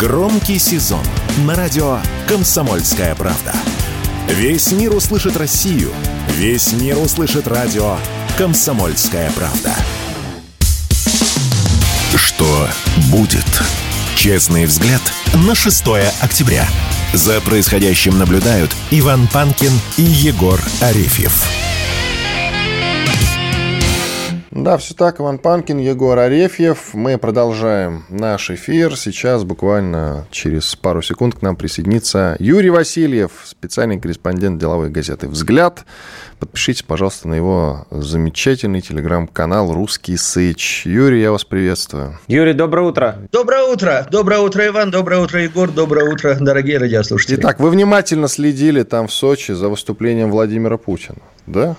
Громкий сезон на радио «Комсомольская правда». Весь мир услышит Россию. Весь мир услышит радио «Комсомольская правда». Что будет? Честный взгляд на 6 октября. За происходящим наблюдают Иван Панкин и Егор Арефьев. Да, все так. Иван Панкин, Егор Арефьев. Мы продолжаем наш эфир. Сейчас буквально через пару секунд к нам присоединится Юрий Васильев, специальный корреспондент деловой газеты «Взгляд». Подпишитесь, пожалуйста, на его замечательный телеграм-канал «Русский Сыч». Юрий, я вас приветствую. Юрий, доброе утро. Доброе утро. Доброе утро, Иван. Доброе утро, Егор. Доброе утро, дорогие радиослушатели. Итак, вы внимательно следили там в Сочи за выступлением Владимира Путина, да?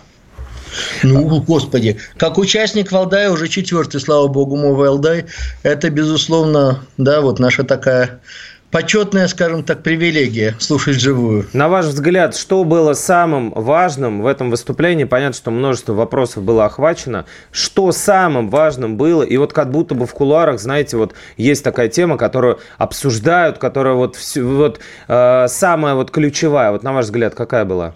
Ну, господи, как участник Валдая, уже четвертый, слава богу, мой Валдай, это, безусловно, да, вот наша такая почетная, скажем так, привилегия слушать живую. На ваш взгляд, что было самым важным в этом выступлении? Понятно, что множество вопросов было охвачено. Что самым важным было? И вот как будто бы в кулуарах, знаете, вот есть такая тема, которую обсуждают, которая вот, вот э, самая вот ключевая. Вот на ваш взгляд, какая была?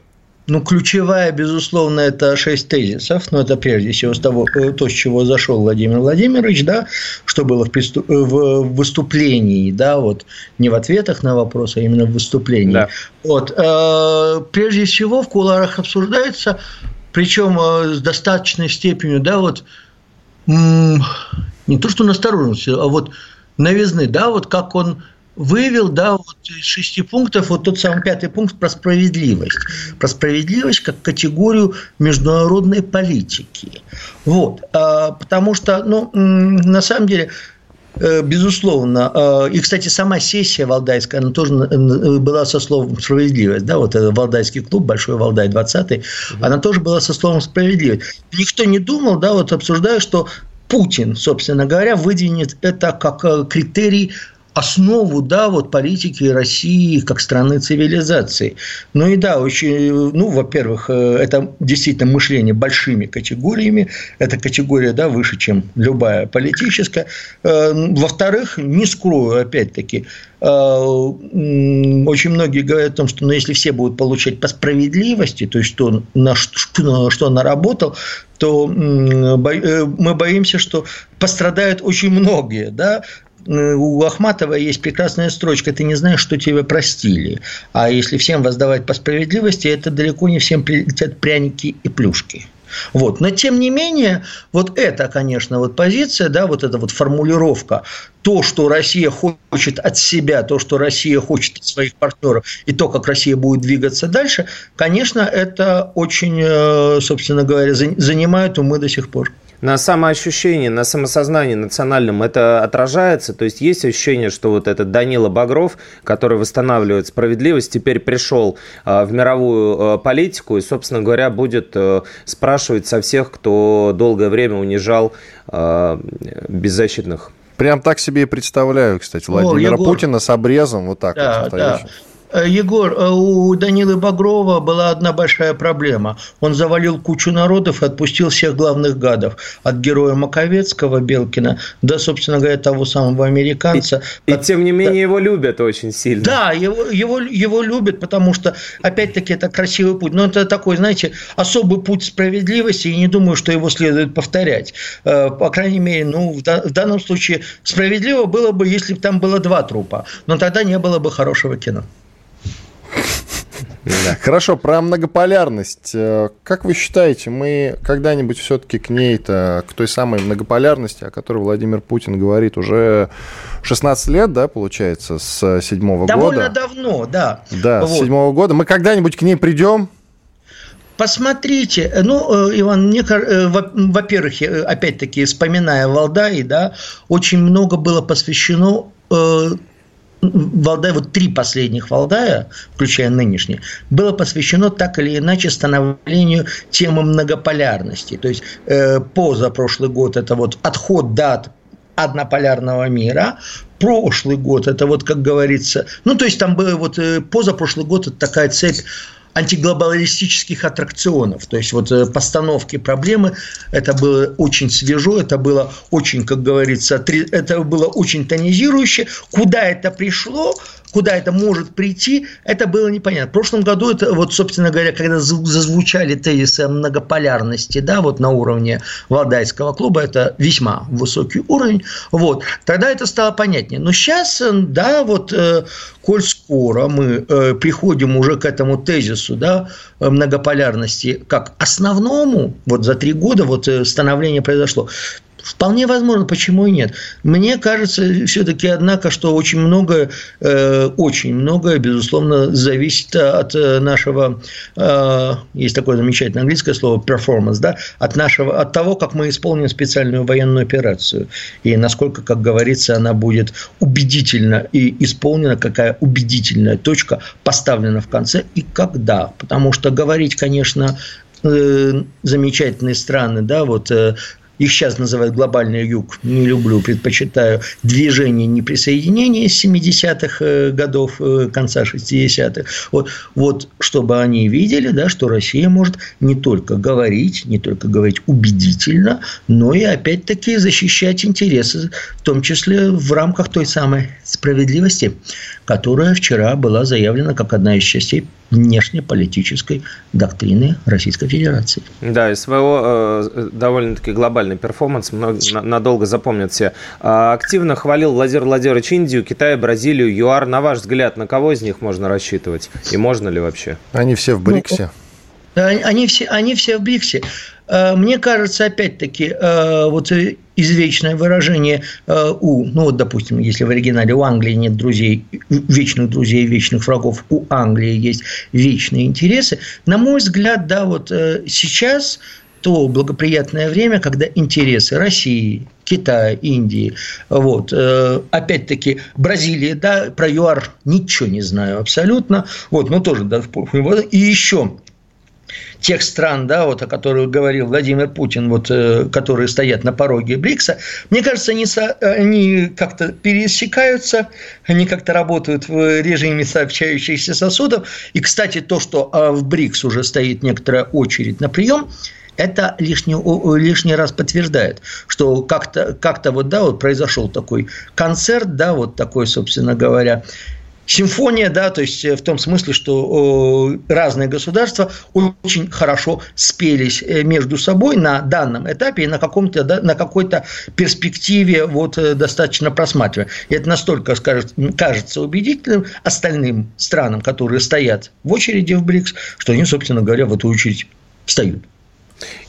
Ну, ключевая, безусловно, это шесть тезисов. Но это прежде всего с того, э, то, с чего зашел Владимир Владимирович, да, что было в, приступ, э, в выступлении, да, вот не в ответах на вопросы, а именно в выступлении. Да. Вот. Э, прежде всего в куларах обсуждается, причем с достаточной степенью, да, вот не то что настороженности, а вот новизны, да, вот как он вывел, да, вот из шести пунктов, вот тот самый пятый пункт про справедливость. Про справедливость как категорию международной политики. Вот. А, потому что, ну, на самом деле, э, Безусловно. А, и, кстати, сама сессия Валдайская, она тоже была со словом «справедливость». Да, вот Валдайский клуб, Большой Валдай 20 она тоже была со словом «справедливость». Никто не думал, да, вот обсуждая, что Путин, собственно говоря, выдвинет это как э, критерий основу, да, вот политики России как страны цивилизации. Ну и да, очень, ну, во-первых, э, это действительно мышление большими категориями, это категория, да, выше, чем любая политическая. Э, во-вторых, не скрою, опять-таки, э, очень многие говорят о том, что ну, если все будут получать по справедливости, то есть что, на, что, что наработал, то мы боимся, что пострадают очень многие. Да? Э, у Ахматова есть прекрасная строчка «Ты не знаешь, что тебя простили». А если всем воздавать по справедливости, это далеко не всем прилетят пряники и плюшки. Вот. Но тем не менее, вот эта, конечно, вот позиция, да, вот эта вот формулировка, то, что Россия хочет от себя, то, что Россия хочет от своих партнеров, и то, как Россия будет двигаться дальше, конечно, это очень, э, собственно говоря, занимает умы до сих пор на самоощущение, на самосознании национальном это отражается? То есть есть ощущение, что вот этот Данила Багров, который восстанавливает справедливость, теперь пришел а, в мировую а, политику и, собственно говоря, будет э, спрашивать со всех, кто долгое время унижал а, беззащитных Прям так себе и представляю, кстати, Владимира О, Путина с обрезом вот так да, вот Да. Э, Егор, э, у Данилы Багрова была одна большая проблема. Он завалил кучу народов и отпустил всех главных гадов. От героя Маковецкого, Белкина, до, собственно говоря, того самого американца. И, и тем не менее да, его любят очень сильно. Да, его, его, его любят, потому что, опять-таки, это красивый путь. Но это такой, знаете, особый путь справедливости, и не думаю, что его следует повторять. Э, по крайней мере, ну, в данном случае справедливо было бы, если бы там было два трупа. Но тогда не было бы хорошего кино. Да. Хорошо, про многополярность. Э, как вы считаете, мы когда-нибудь все-таки к ней-то, к той самой многополярности, о которой Владимир Путин говорит уже 16 лет, да, получается, с седьмого года? Довольно давно, да. Да, вот. с седьмого года. Мы когда-нибудь к ней придем? Посмотрите, ну, э, Иван, мне, э, во-первых, опять-таки, вспоминая Валдай, да, очень много было посвящено Валдай, вот три последних Валдая, включая нынешний, было посвящено так или иначе становлению темы многополярности. То есть, э, позапрошлый год это вот отход дат однополярного мира. Прошлый год это вот, как говорится, ну, то есть там было вот э, позапрошлый год это такая цепь антиглобалистических аттракционов. То есть вот э, постановки проблемы, это было очень свежо, это было очень, как говорится, это было очень тонизирующе. Куда это пришло, куда это может прийти, это было непонятно. В прошлом году это, вот, собственно говоря, когда зазвучали тезисы о многополярности, да, вот на уровне Валдайского клуба, это весьма высокий уровень, вот, тогда это стало понятнее. Но сейчас, да, вот, э, коль скоро мы э, приходим уже к этому тезису, да, многополярности как основному, вот за три года вот э, становление произошло, Вполне возможно, почему и нет. Мне кажется, все-таки, однако, что очень многое, э, очень многое, безусловно, зависит от э, нашего, э, есть такое замечательное английское слово performance, да, от нашего, от того, как мы исполним специальную военную операцию и насколько, как говорится, она будет убедительно и исполнена, какая убедительная точка поставлена в конце и когда. Потому что говорить, конечно, замечательные страны, да, вот их сейчас называют глобальный юг, не люблю, предпочитаю движение неприсоединения с 70-х э, годов, э, конца 60-х. Вот, вот чтобы они видели, да, что Россия может не только говорить, не только говорить убедительно, но и опять-таки защищать интересы, в том числе в рамках той самой справедливости, которая вчера была заявлена как одна из частей внешнеполитической доктрины Российской Федерации. Да, и своего э, довольно-таки глобальный перформанс много, на, надолго запомнят все. А, активно хвалил Владимир Владимирович Индию, Китай, Бразилию, ЮАР. На ваш взгляд, на кого из них можно рассчитывать? И можно ли вообще? Они все в БРИКСе. Ну, они все, они все в БРИКСе. Э, мне кажется, опять-таки, э, вот извечное выражение э, у, ну вот, допустим, если в оригинале у Англии нет друзей, вечных друзей, вечных врагов, у Англии есть вечные интересы, на мой взгляд, да, вот сейчас то благоприятное время, когда интересы России, Китая, Индии, вот, опять-таки Бразилия, да, про ЮАР ничего не знаю абсолютно, вот, но тоже, да, и еще тех стран, да, вот, о которых говорил Владимир Путин, вот, э, которые стоят на пороге БРИКСа, мне кажется, они, со, они как-то пересекаются, они как-то работают в режиме сообщающихся сосудов. И, кстати, то, что а, в БРИКС уже стоит некоторая очередь на прием, это лишний, лишний раз подтверждает, что как-то как вот, да, вот произошел такой концерт, да, вот такой, собственно говоря, симфония, да, то есть э, в том смысле, что разные государства очень хорошо спелись э, между собой на данном этапе и на, каком-то, на какой-то перспективе вот э, достаточно просматриваемой. И это настолько скажет, кажется убедительным остальным странам, которые стоят в очереди в БРИКС, что они, собственно говоря, в эту очередь встают.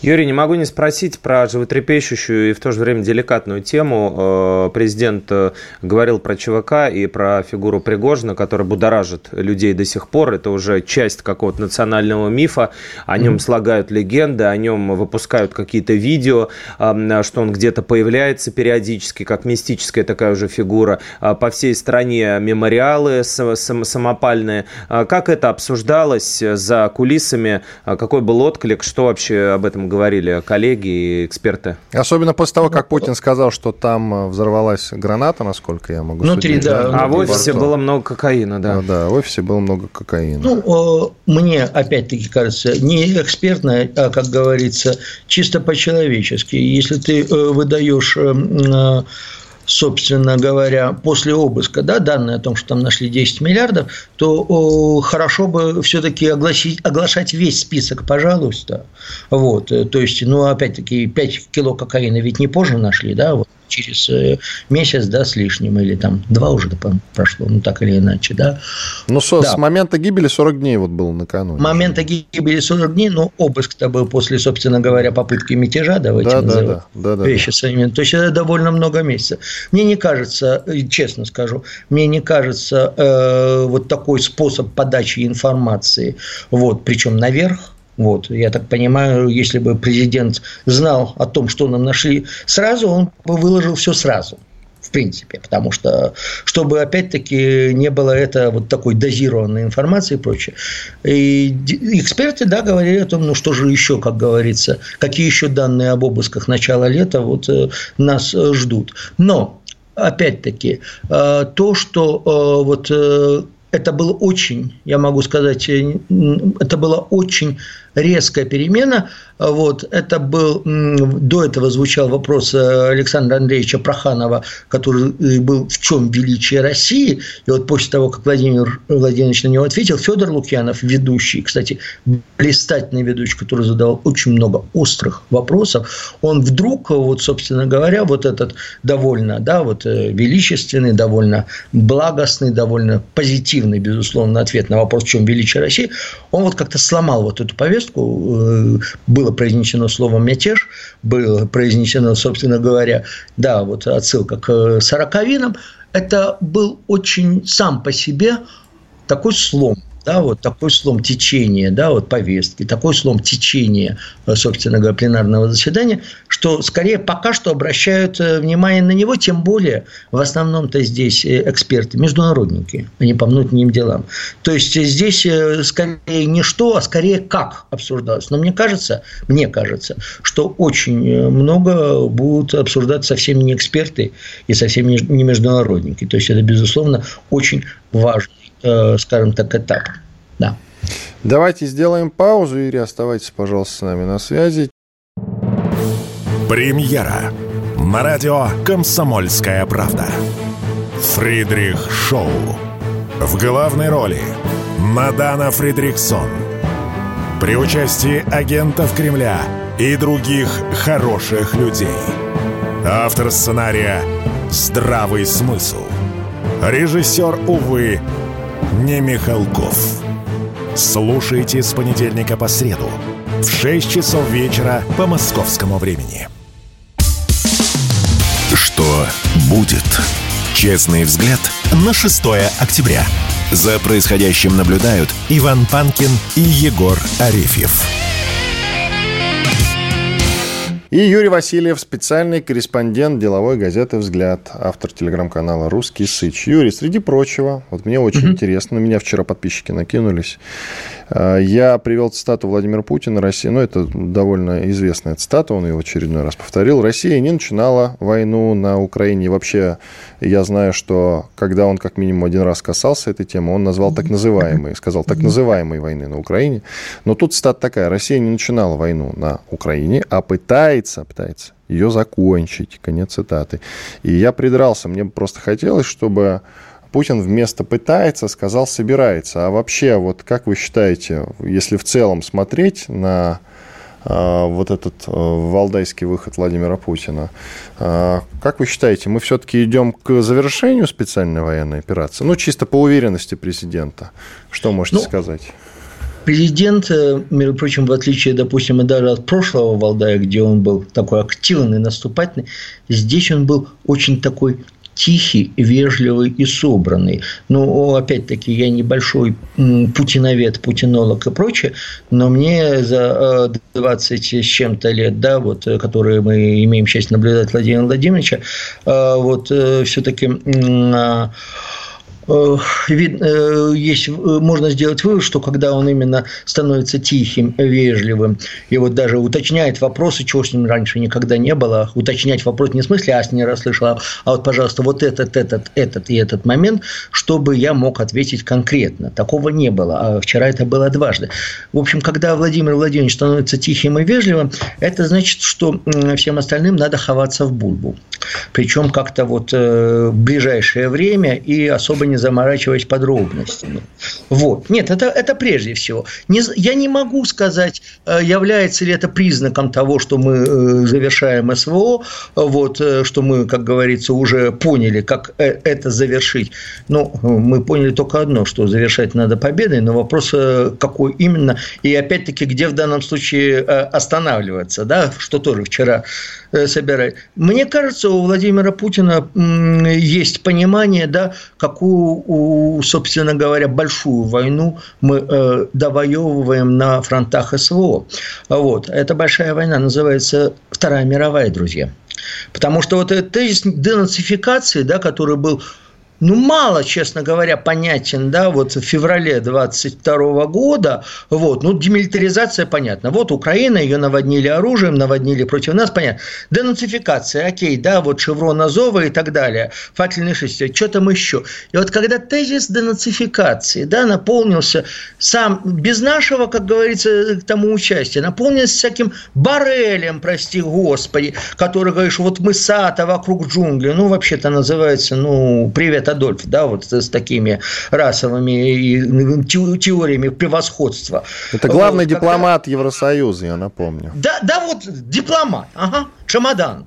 Юрий, не могу не спросить про животрепещущую и в то же время деликатную тему. Э, президент э, говорил про ЧВК и про фигуру Пригожина, которая будоражит людей до сих пор. Это уже часть какого-то национального мифа. О нем mm-hmm. слагают легенды, о нем выпускают какие-то видео, что он где-то появляется периодически, как мистическая такая уже фигура. А по всей стране мемориалы самопальные. А как это обсуждалось за кулисами? А какой был отклик? Что вообще об этом говорили коллеги и эксперты. Особенно после того, как Путин сказал, что там э, взорвалась граната, насколько я могу Внутри, судить. Да, да, а в офисе борту. было много кокаина, да. да. Да, в офисе было много кокаина. Ну, мне, опять-таки, кажется, не экспертно, а, как говорится, чисто по-человечески. Если ты э, выдаешь э, собственно говоря, после обыска, да, данные о том, что там нашли 10 миллиардов, то о, хорошо бы все-таки огласить, оглашать весь список, пожалуйста. Вот, то есть, ну, опять-таки, 5 кило кокаина ведь не позже нашли, да, вот через э, месяц, да, с лишним, или там два уже прошло, ну, так или иначе, да. Ну, со, да. с момента гибели 40 дней вот был накануне. Момента гибели 40 дней, но обыск-то был после, собственно говоря, попытки мятежа, давайте да, назовем да, да, да, вещи да. своими. То есть, это довольно много месяцев. Мне не кажется, честно скажу, мне не кажется э, вот такой способ подачи информации, вот, причем наверх, вот, я так понимаю, если бы президент знал о том, что нам нашли сразу, он бы выложил все сразу в принципе, потому что, чтобы, опять-таки, не было это вот такой дозированной информации и прочее. И эксперты, да, говорили о том, ну, что же еще, как говорится, какие еще данные об обысках начала лета вот э, нас ждут. Но, опять-таки, э, то, что э, вот это было очень, я могу сказать, это была очень резкая перемена. Вот, это был, до этого звучал вопрос э, Александра Андреевича Проханова, который э, был «В чем величие России?» И вот после того, как Владимир Владимирович на него ответил, Федор Лукьянов, ведущий, кстати, блистательный ведущий, который задавал очень много острых вопросов, он вдруг, вот, собственно говоря, вот этот довольно, да, вот э, величественный, довольно благостный, довольно позитивный, безусловно, ответ на вопрос, в чем величие России, он вот как-то сломал вот эту повестку, был было произнесено слово «мятеж», было произнесено, собственно говоря, да, вот отсылка к сороковинам, это был очень сам по себе такой слом да, вот такой слом течения, да, вот повестки, такой слом течения, собственно говоря, пленарного заседания, что скорее пока что обращают э, внимание на него, тем более в основном-то здесь э, эксперты, международники, а не по внутренним делам. То есть здесь э, скорее не что, а скорее как обсуждалось. Но мне кажется, мне кажется, что очень много будут обсуждать совсем не эксперты и совсем не международники. То есть это, безусловно, очень важно Э, скажем так, этап. Да. Давайте сделаем паузу. Юрий, оставайтесь, пожалуйста, с нами на связи. Премьера на радио «Комсомольская правда». Фридрих Шоу. В главной роли Мадана Фридриксон. При участии агентов Кремля и других хороших людей. Автор сценария «Здравый смысл». Режиссер, увы, не Михалков. Слушайте с понедельника по среду в 6 часов вечера по московскому времени. Что будет? Честный взгляд на 6 октября. За происходящим наблюдают Иван Панкин и Егор Арефьев. И Юрий Васильев, специальный корреспондент деловой газеты «Взгляд», автор телеграм-канала «Русский Сыч». Юрий, среди прочего, вот мне очень mm-hmm. интересно, на меня вчера подписчики накинулись, я привел цитату Владимира Путина, Россия, ну, это довольно известная цитата, он ее в очередной раз повторил, Россия не начинала войну на Украине, и вообще я знаю, что когда он как минимум один раз касался этой темы, он назвал так называемые, сказал так называемые войны на Украине. Но тут стат такая. Россия не начинала войну на Украине, а пытается, пытается ее закончить. Конец цитаты. И я придрался. Мне просто хотелось, чтобы Путин вместо пытается сказал собирается. А вообще, вот как вы считаете, если в целом смотреть на а, вот этот э, валдайский выход Владимира Путина. А, как вы считаете, мы все-таки идем к завершению специальной военной операции? Ну, чисто по уверенности президента. Что можете ну, сказать? Президент, э, между прочим, в отличие, допустим, и даже от прошлого Валдая, где он был такой активный, наступательный, здесь он был очень такой тихий, вежливый и собранный. Но, опять-таки, я небольшой путиновед, путинолог и прочее, но мне за 20 э, с чем-то лет, да, вот, э, которые мы имеем счастье наблюдать Владимира Владимировича, э, вот, все-таки есть, э, можно сделать вывод, что когда он именно становится тихим, вежливым, и вот даже уточняет вопросы, чего с ним раньше никогда не было, уточнять вопрос не в смысле, а не расслышала, а вот, пожалуйста, вот этот, этот, этот и этот момент, чтобы я мог ответить конкретно. Такого не было, а вчера это было дважды. В общем, когда Владимир Владимирович становится тихим и вежливым, это значит, что всем остальным надо ховаться в бульбу. Причем как-то вот в ближайшее время и особо не не заморачиваясь подробностями. Вот. Нет, это, это прежде всего. Не, я не могу сказать, э, является ли это признаком того, что мы э, завершаем СВО, вот, э, что мы, как говорится, уже поняли, как это завершить. Ну, мы поняли только одно, что завершать надо победой, но вопрос, какой именно, и опять-таки, где в данном случае останавливаться, да, что тоже вчера собирать. Мне кажется, у Владимира Путина есть понимание, да, какую у, собственно говоря, большую войну мы э, довоевываем на фронтах СВО. Вот. Эта большая война называется Вторая мировая, друзья. Потому что вот этот тезис денацификации, да, который был ну, мало, честно говоря, понятен, да, вот в феврале 22 года, вот, ну, демилитаризация, понятно, вот Украина, ее наводнили оружием, наводнили против нас, понятно, денацификация, окей, да, вот Шеврон Азова и так далее, факельные шести, что там еще, и вот когда тезис денацификации, да, наполнился сам, без нашего, как говорится, к тому участия, наполнился всяким барелем, прости господи, который, говоришь, вот мы сад, а вокруг джунгли, ну, вообще-то называется, ну, привет Леонид Адольф, да, вот с такими расовыми теориями превосходства. Это главный вот, дипломат когда... Евросоюза, я напомню. Да, да, вот дипломат, ага, чемодан.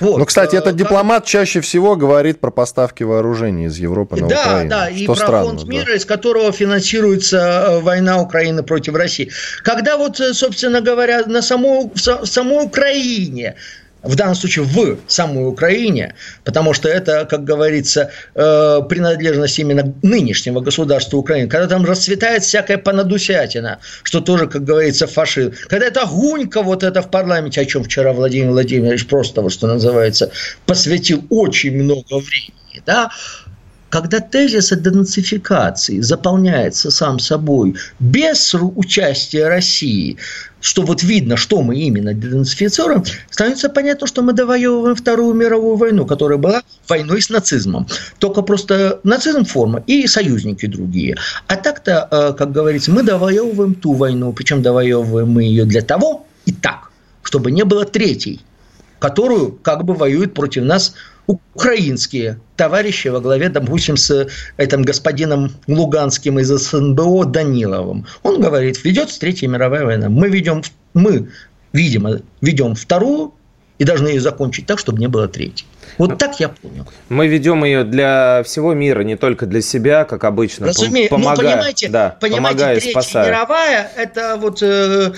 Вот. Ну, кстати, этот э, дипломат чаще всего говорит про поставки вооружений из Европы на да, Украину. Да, да, и про странно, фонд мира, да. из которого финансируется э, война Украины против России. Когда вот, э, собственно говоря, на самой, в самой Украине в данном случае в самой Украине, потому что это, как говорится, э, принадлежность именно нынешнего государства Украины, когда там расцветает всякая понадусятина, что тоже, как говорится, фашизм, когда это гунька вот это в парламенте, о чем вчера Владимир Владимирович просто, вот, что называется, посвятил очень много времени, да, когда тезис о денацификации заполняется сам собой без участия России, что вот видно, что мы именно денацифицируем, становится понятно, что мы довоевываем Вторую мировую войну, которая была войной с нацизмом. Только просто нацизм форма и союзники другие. А так-то, э, как говорится, мы довоевываем ту войну, причем довоевываем мы ее для того и так, чтобы не было третьей, которую как бы воюют против нас украинские товарищи во главе, допустим, с этим господином Луганским из СНБО Даниловым. Он говорит, ведется Третья мировая война. Мы ведем, мы, видимо, ведем вторую и должны ее закончить так, чтобы не было третьей. Вот ну, так я понял. Мы ведем ее для всего мира, не только для себя, как обычно. Разумеется, помогая, ну, понимаете, да, понимаете помогая, Третья спасая. мировая – это вот э,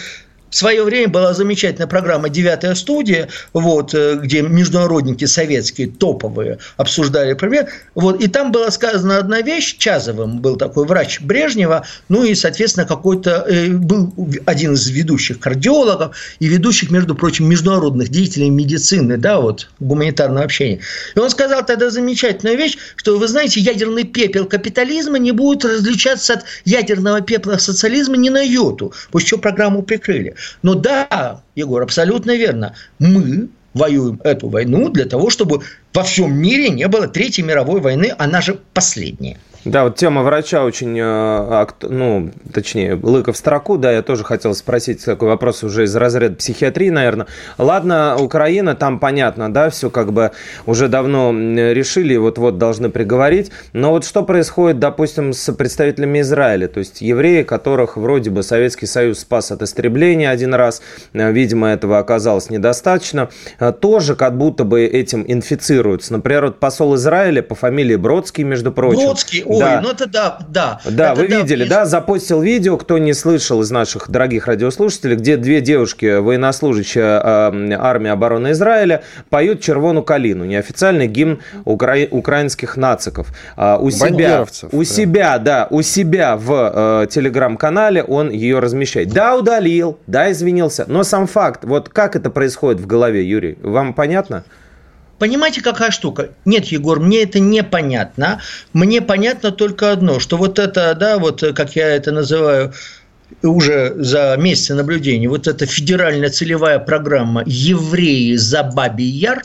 в свое время была замечательная программа «Девятая студия», вот, э, где международники советские, топовые, обсуждали проблемы. Вот, и там была сказана одна вещь, Чазовым был такой врач Брежнева, ну и, соответственно, какой-то э, был один из ведущих кардиологов и ведущих, между прочим, международных деятелей медицины, да, вот, гуманитарного общения. И он сказал тогда замечательную вещь, что, вы знаете, ядерный пепел капитализма не будет различаться от ядерного пепла социализма ни на йоту, после чего программу прикрыли. Но да, Егор, абсолютно верно. Мы воюем эту войну для того, чтобы во всем мире не было Третьей мировой войны, она же последняя. Да, вот тема врача очень, э, ну, точнее, лыка в строку, да, я тоже хотел спросить такой вопрос уже из разряда психиатрии, наверное. Ладно, Украина, там понятно, да, все как бы уже давно решили, вот-вот должны приговорить, но вот что происходит, допустим, с представителями Израиля, то есть евреи, которых вроде бы Советский Союз спас от истребления один раз, э, видимо, этого оказалось недостаточно, э, тоже как будто бы этим инфицируются. Например, вот посол Израиля по фамилии Бродский, между прочим. Бродский, Ой, да. ну это да, да. Да, это вы да, видели, да, запостил видео, кто не слышал из наших дорогих радиослушателей, где две девушки, военнослужащие э, армии обороны Израиля, поют «Червону калину», неофициальный гимн укра... украинских нациков. А, у себя, у себя, да, у себя в э, телеграм-канале он ее размещает. Да, удалил, да, извинился, но сам факт, вот как это происходит в голове, Юрий, вам понятно? Понимаете, какая штука? Нет, Егор, мне это непонятно. Мне понятно только одно, что вот это, да, вот как я это называю, уже за месяцы наблюдений, вот эта федеральная целевая программа «Евреи за Бабий Яр»,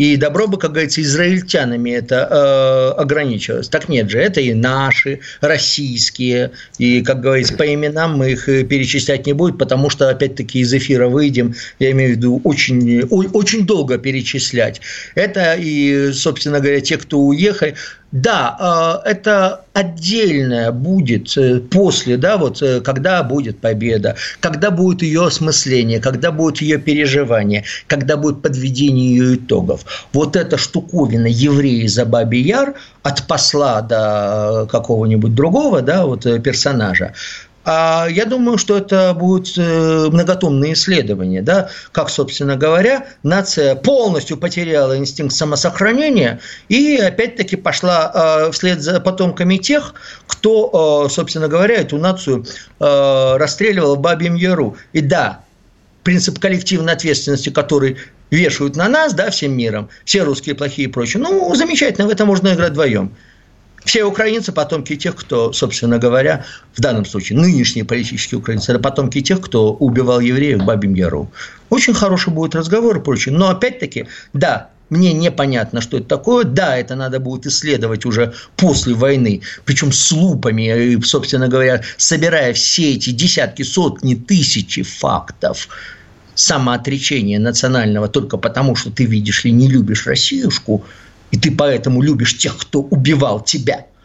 и добро бы, как говорится, израильтянами это э, ограничивалось. Так нет же, это и наши, российские. И, как говорится, по именам мы их э, перечислять не будем, потому что, опять-таки, из эфира выйдем, я имею в виду, очень, очень долго перечислять. Это и, собственно говоря, те, кто уехали, да, э, это отдельное будет э, после, да, вот э, когда будет победа, когда будет ее осмысление, когда будет ее переживание, когда будет подведение ее итогов. Вот эта штуковина евреи за Баби Яр от посла до какого-нибудь другого, да, вот персонажа, я думаю, что это будет э, многотомное исследование, да, как, собственно говоря, нация полностью потеряла инстинкт самосохранения и, опять-таки, пошла э, вслед за потомками тех, кто, э, собственно говоря, эту нацию расстреливал в Бабьем Яру. И да, принцип коллективной ответственности, который вешают на нас, да, всем миром, все русские плохие и прочее. Ну, замечательно, в это можно играть вдвоем. Все украинцы – потомки тех, кто, собственно говоря, в данном случае нынешние политические украинцы – это потомки тех, кто убивал евреев в Бабьем Яру. Очень хороший будет разговор и прочее. Но опять-таки, да, мне непонятно, что это такое. Да, это надо будет исследовать уже после войны, причем с лупами, собственно говоря, собирая все эти десятки, сотни, тысячи фактов самоотречения национального только потому, что ты, видишь ли, не любишь Россиюшку, и ты поэтому любишь тех, кто убивал тебя –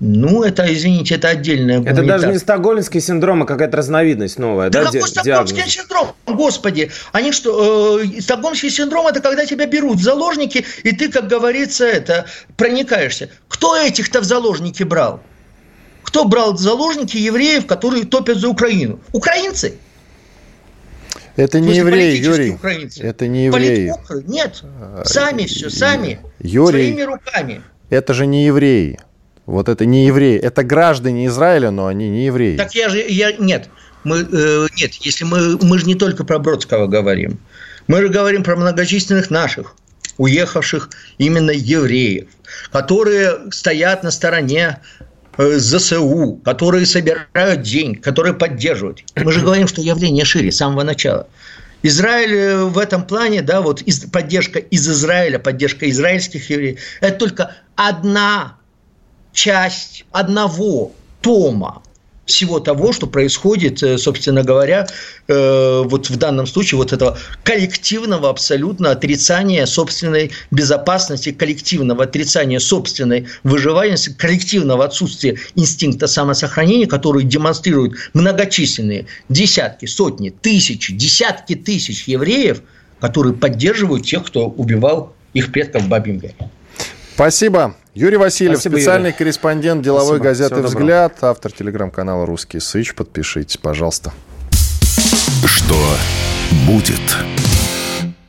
ну, это, извините, это отдельная Это даже не стокгольмский синдром, а какая-то разновидность новая, да? Да какой стокгольмский синдром? Господи, они что, э, стокгольмский синдром – это когда тебя берут в заложники, и ты, как говорится, это проникаешься. Кто этих-то в заложники брал? Кто брал в заложники евреев, которые топят за Украину? Украинцы? Это не евреи, Юрий. Украинцы. Это не евреи. Нет, сами все, сами, Юрий, своими руками. Это же не евреи. Вот это не евреи, это граждане Израиля, но они не евреи. Так я же, я, нет, мы, э, нет, если мы, мы же не только про Бродского говорим, мы же говорим про многочисленных наших, уехавших именно евреев, которые стоят на стороне ЗСУ, которые собирают деньги, которые поддерживают. Мы же говорим, что явление шире с самого начала. Израиль э, в этом плане, да, вот поддержка из Израиля, поддержка израильских евреев, это только одна часть одного тома всего того, что происходит, э, собственно говоря, э, вот в данном случае вот этого коллективного абсолютно отрицания собственной безопасности, коллективного отрицания собственной выживаемости, коллективного отсутствия инстинкта самосохранения, который демонстрируют многочисленные десятки, сотни, тысячи, десятки тысяч евреев, которые поддерживают тех, кто убивал их предков в Яре. Спасибо. Юрий Васильев, Спасибо, специальный Юрий. корреспондент деловой Спасибо. газеты Всего «Взгляд», доброго. автор телеграм-канала «Русский Сыч». Подпишитесь, пожалуйста. Что будет?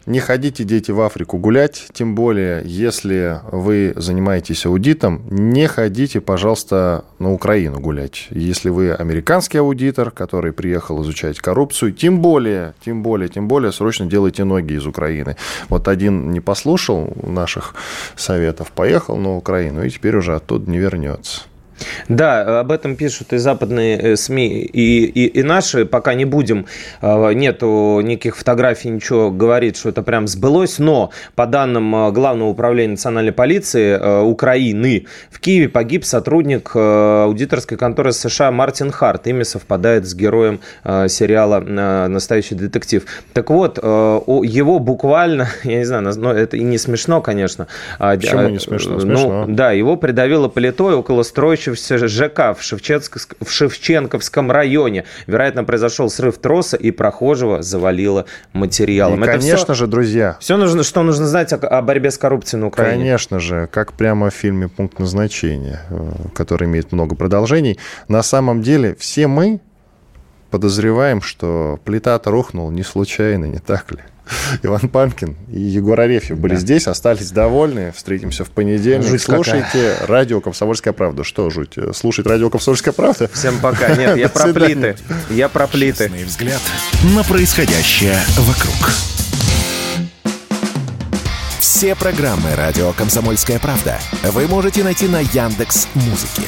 Не ходите, дети, в Африку гулять, тем более, если вы занимаетесь аудитом, не ходите, пожалуйста, на Украину гулять. Если вы американский аудитор, который приехал изучать коррупцию, тем более, тем более, тем более, срочно делайте ноги из Украины. Вот один не послушал наших советов, поехал на Украину и теперь уже оттуда не вернется. Да, об этом пишут и западные э, СМИ, и, и, и наши. Пока не будем, э, нету никаких фотографий, ничего говорит, что это прям сбылось. Но по данным э, Главного управления национальной полиции Украины, в Киеве погиб сотрудник аудиторской конторы США Мартин Харт. Имя совпадает с героем сериала «Настоящий детектив». Так вот, его буквально, я не знаю, но это и не смешно, конечно. А, Почему не смешно? Смешно. Ну, да, его придавило плитой около строящего находящегося ЖК в, Шевченск... в Шевченковском районе. Вероятно, произошел срыв троса, и прохожего завалило материалом. И, Это конечно все... же, друзья. Все, нужно, что нужно знать о, о борьбе с коррупцией на Украине. Конечно же, как прямо в фильме «Пункт назначения», э, который имеет много продолжений. На самом деле все мы подозреваем, что плита-то рухнула не случайно, не так ли? Иван Панкин и Егор Арефьев были да. здесь, остались довольны. Встретимся в понедельник. Жуть Слушайте какая. радио «Комсомольская правда». Что жуть? Слушать радио «Комсомольская правда»? Всем пока. Нет, я про плиты. Я про плиты. взгляд на происходящее вокруг. Все программы радио «Комсомольская правда» вы можете найти на Яндекс Музыке.